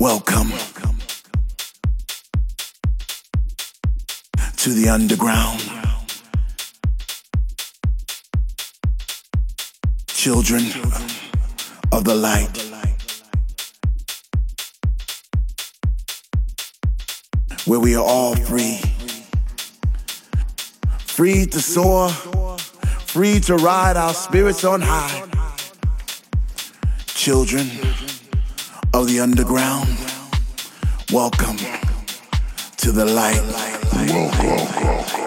Welcome to the underground. Children of the light. Where we are all free. Free to soar, free to ride our spirits on high. Children of the underground. Welcome to the light. Welcome.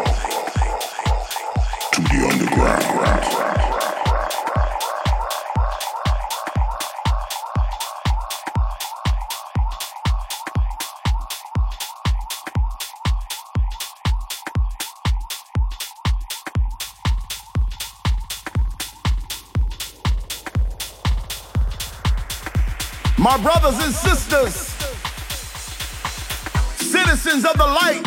citizens of the light.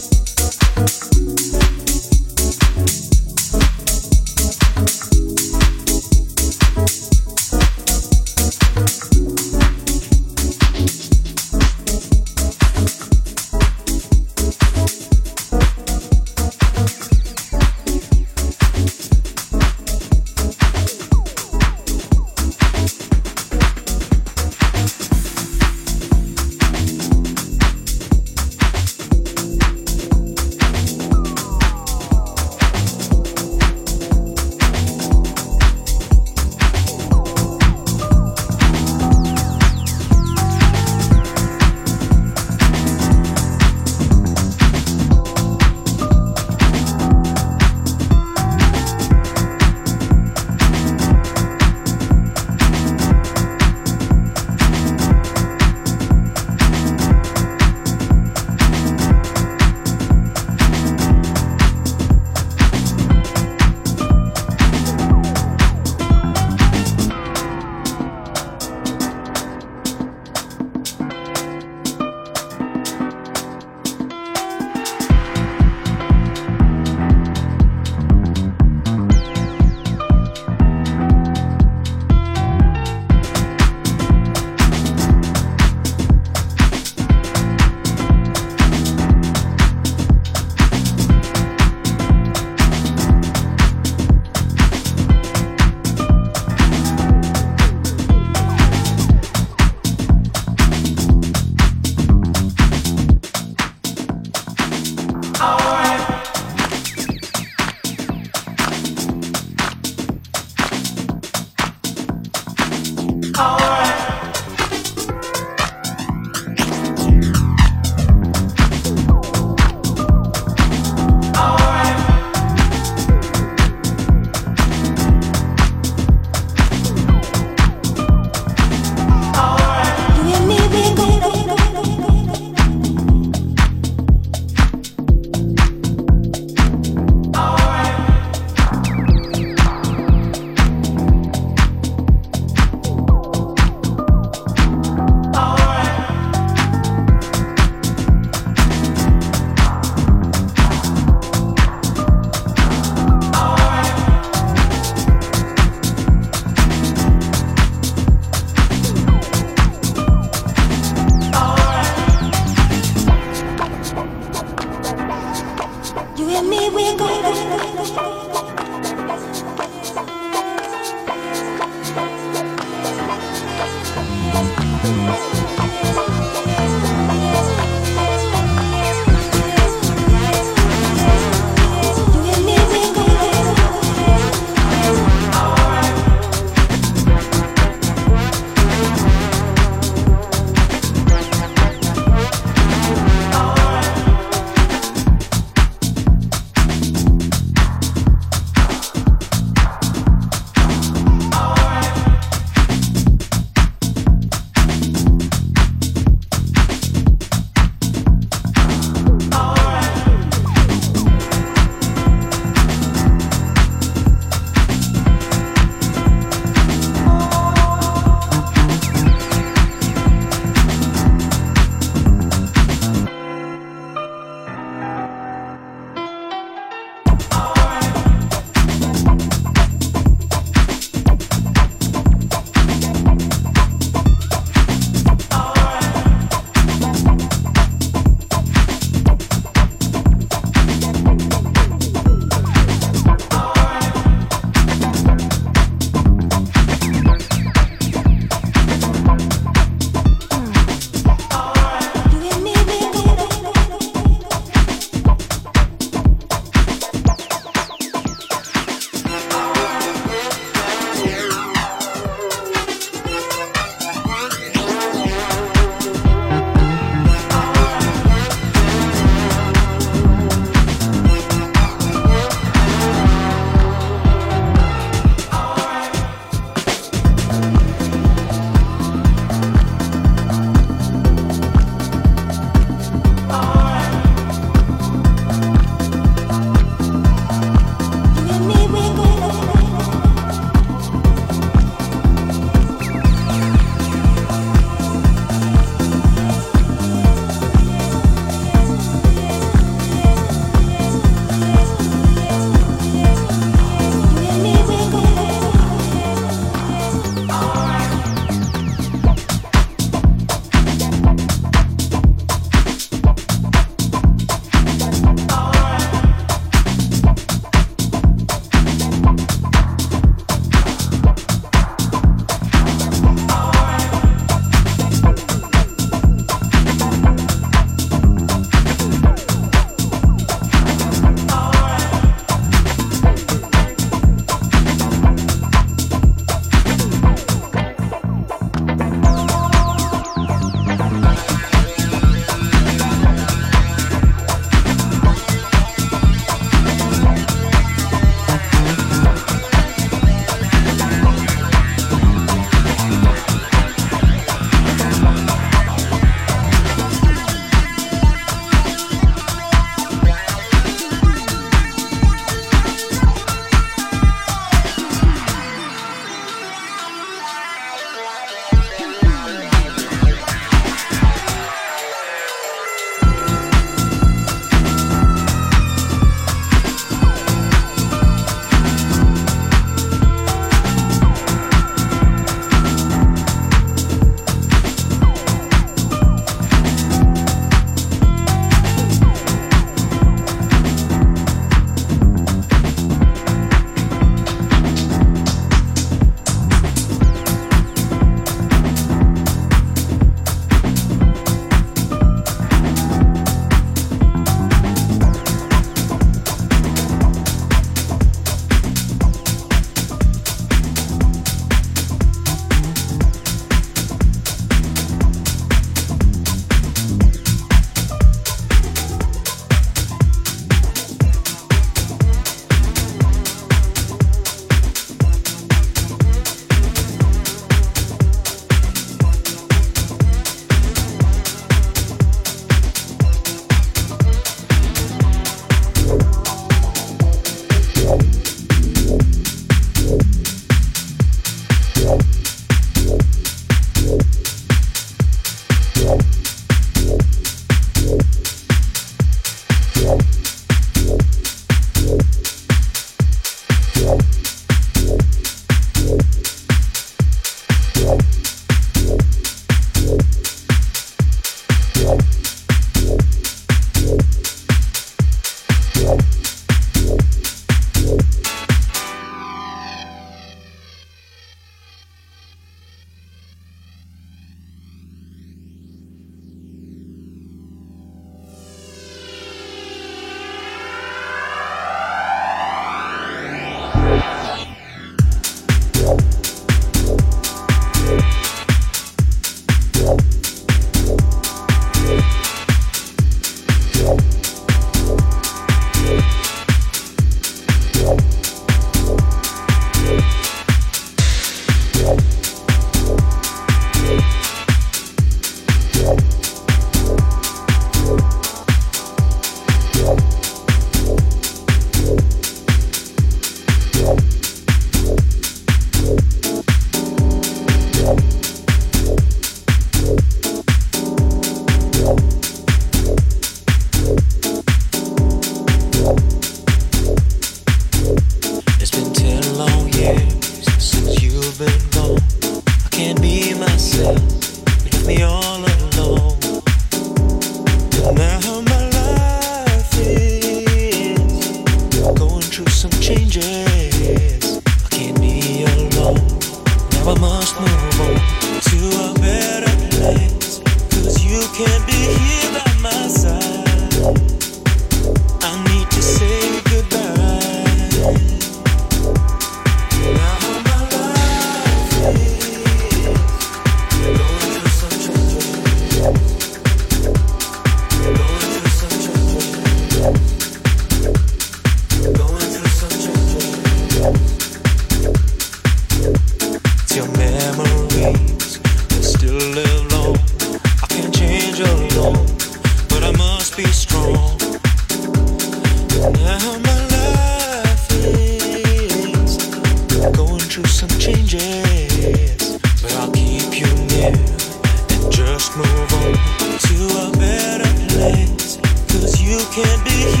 can't be.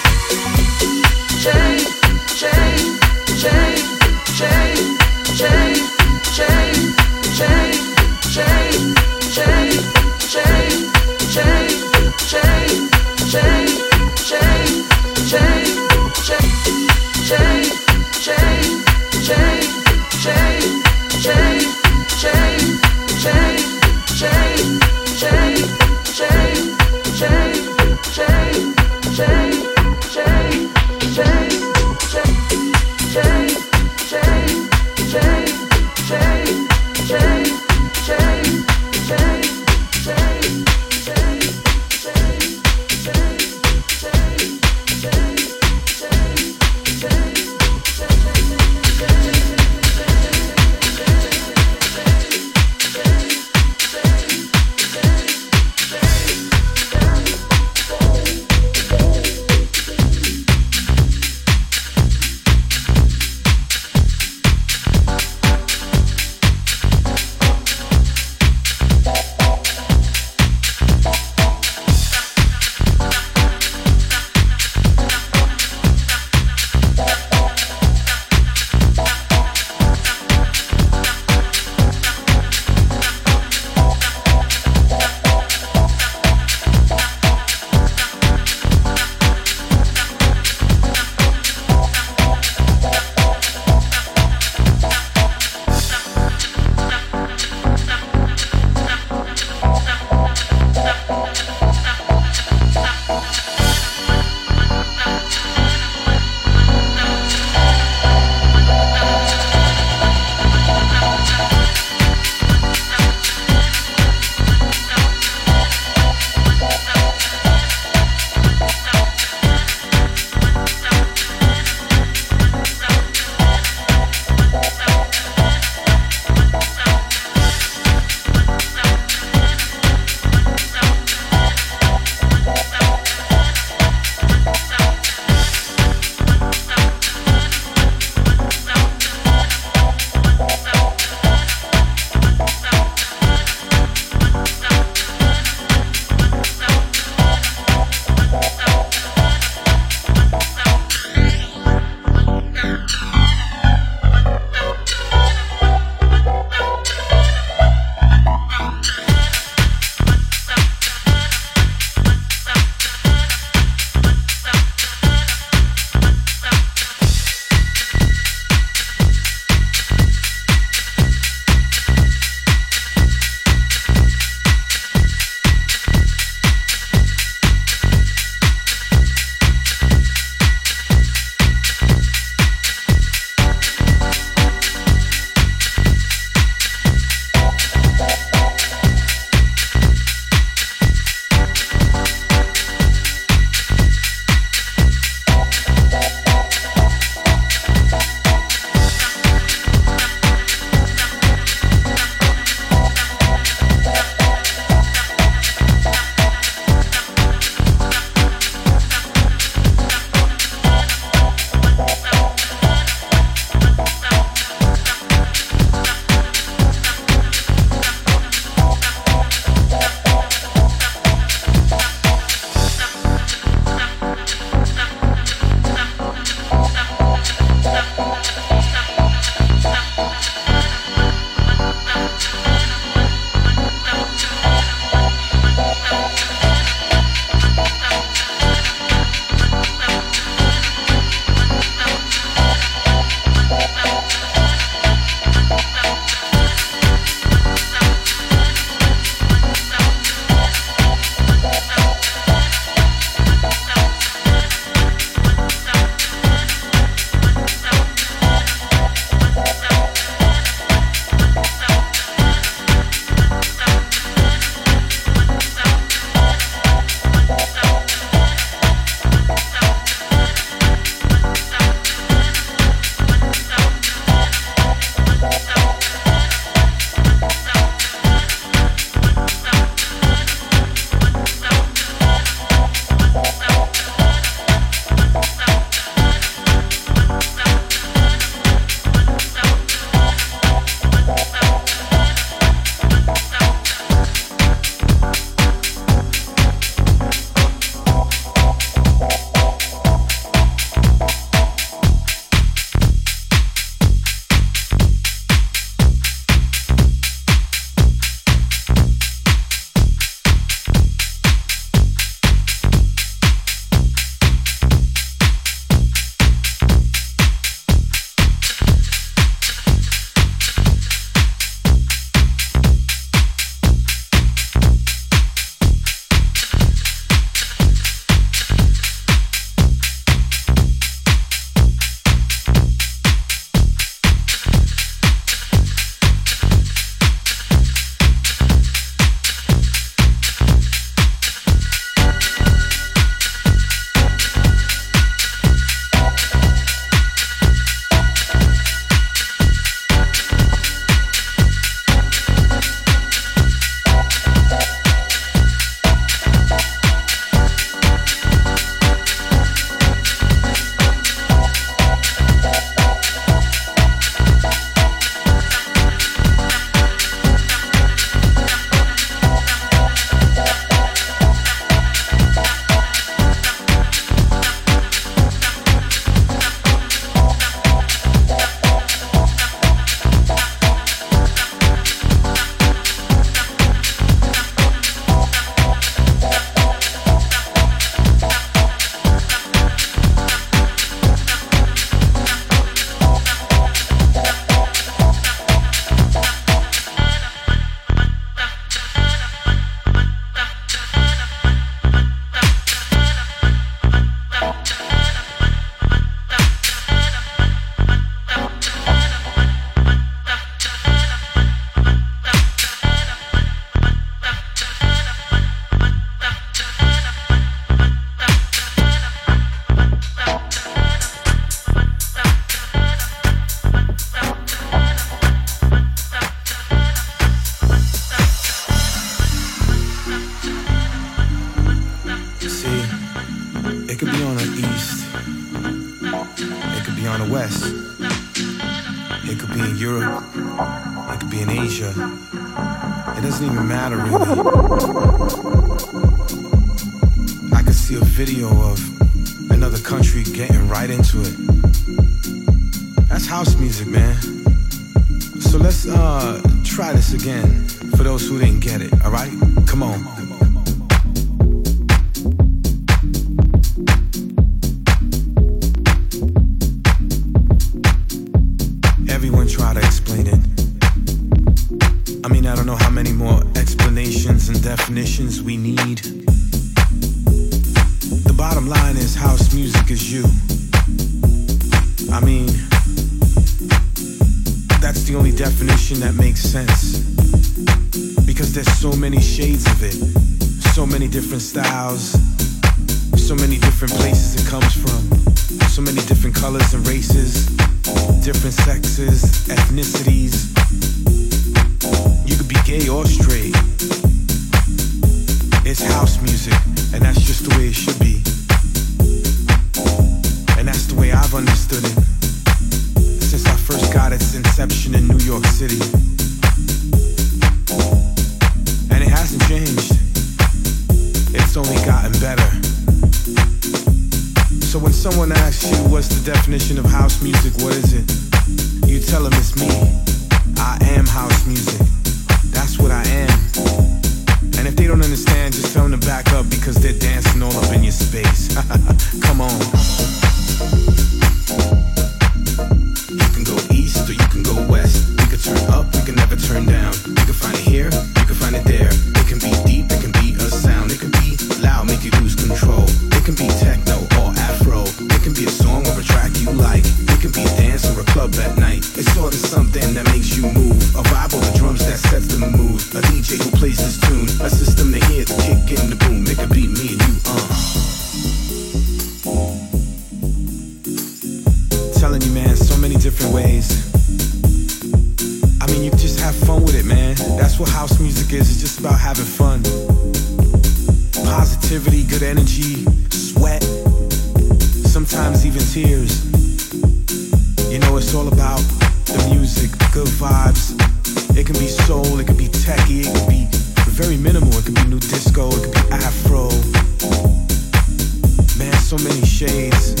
shades,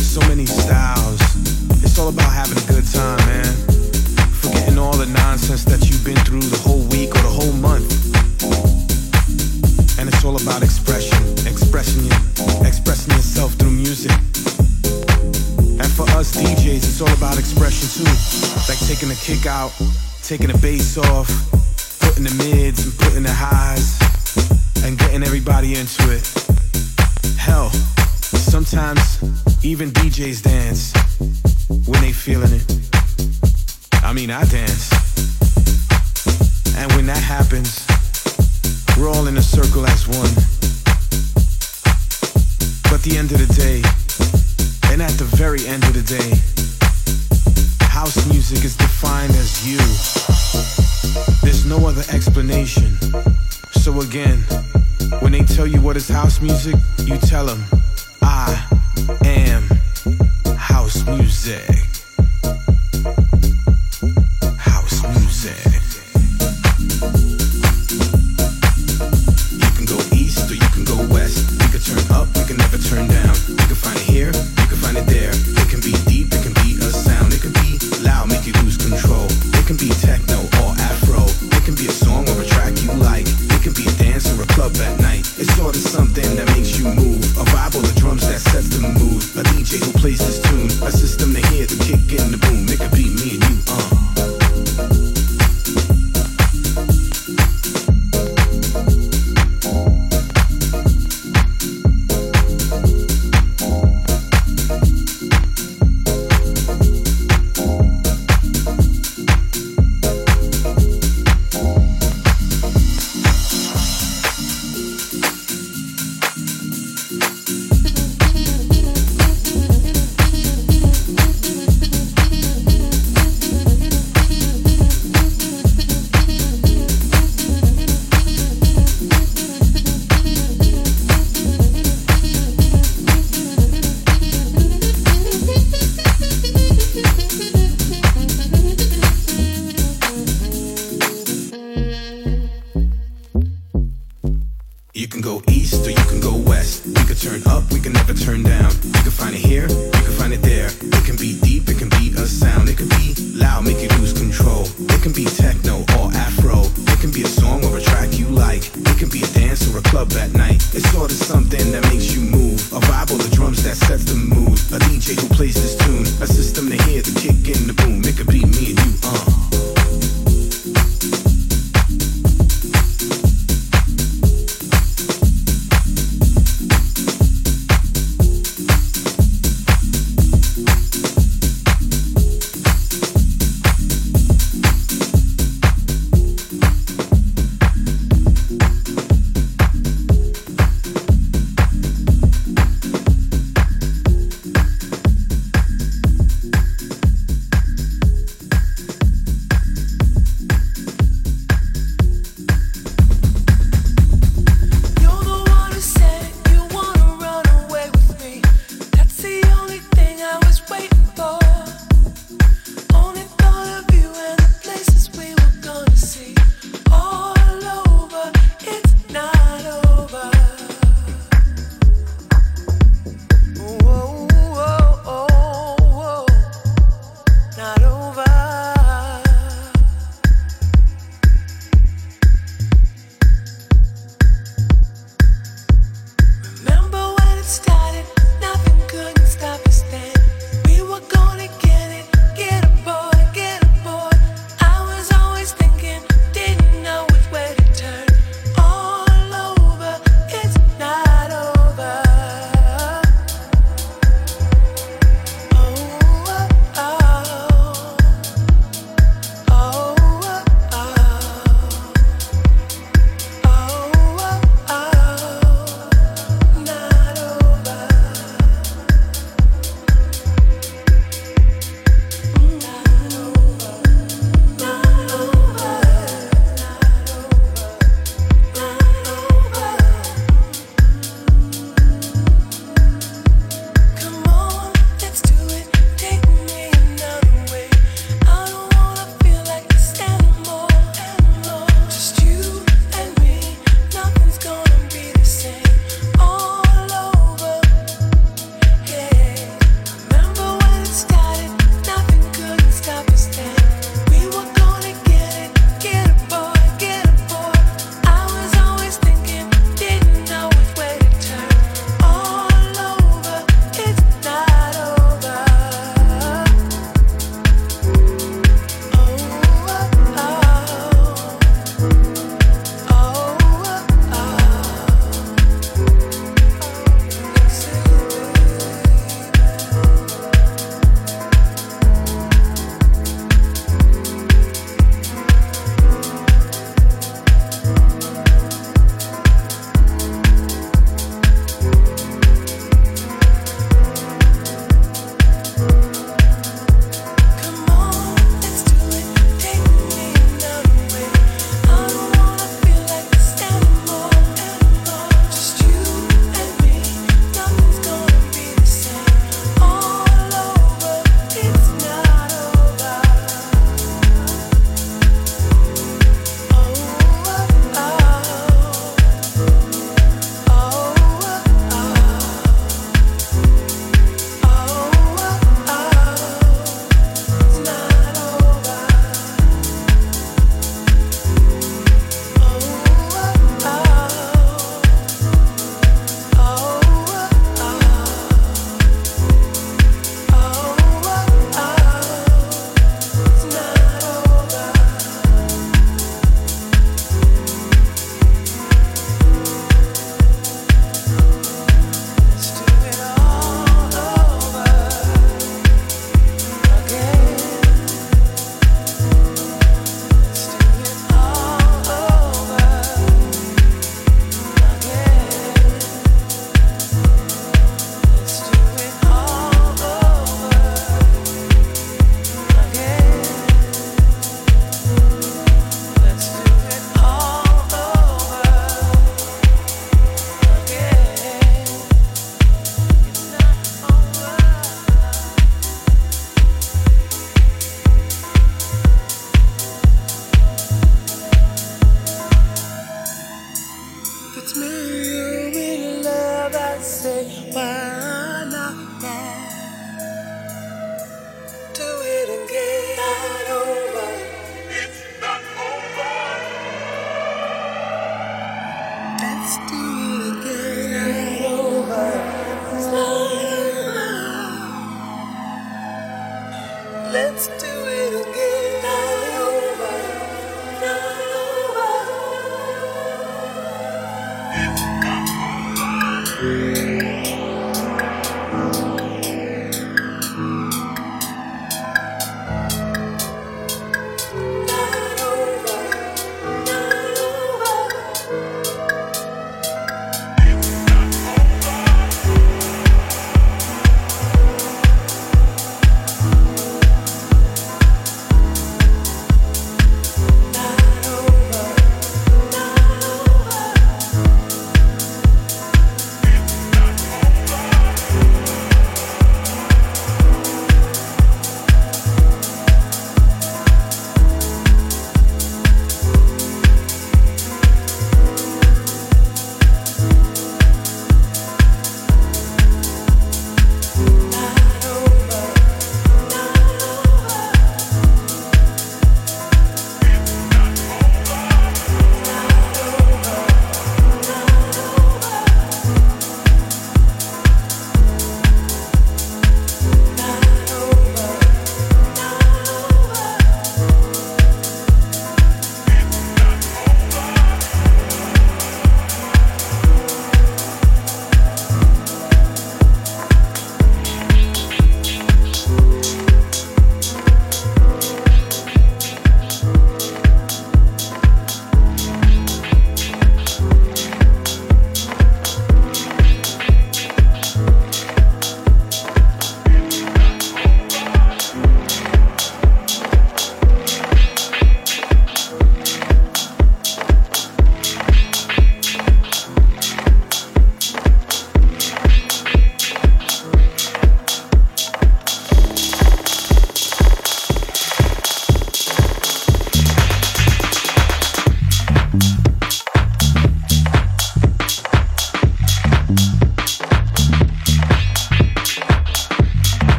so many styles. It's all about having a good time, man. Forgetting all the nonsense that you've been through the whole week or the whole month. And it's all about expression, expressing your, expressing yourself through music. And for us DJs, it's all about expression too. Like taking a kick out, taking a bass off, putting the mids and putting the highs. DJs it's me you really love, I say, why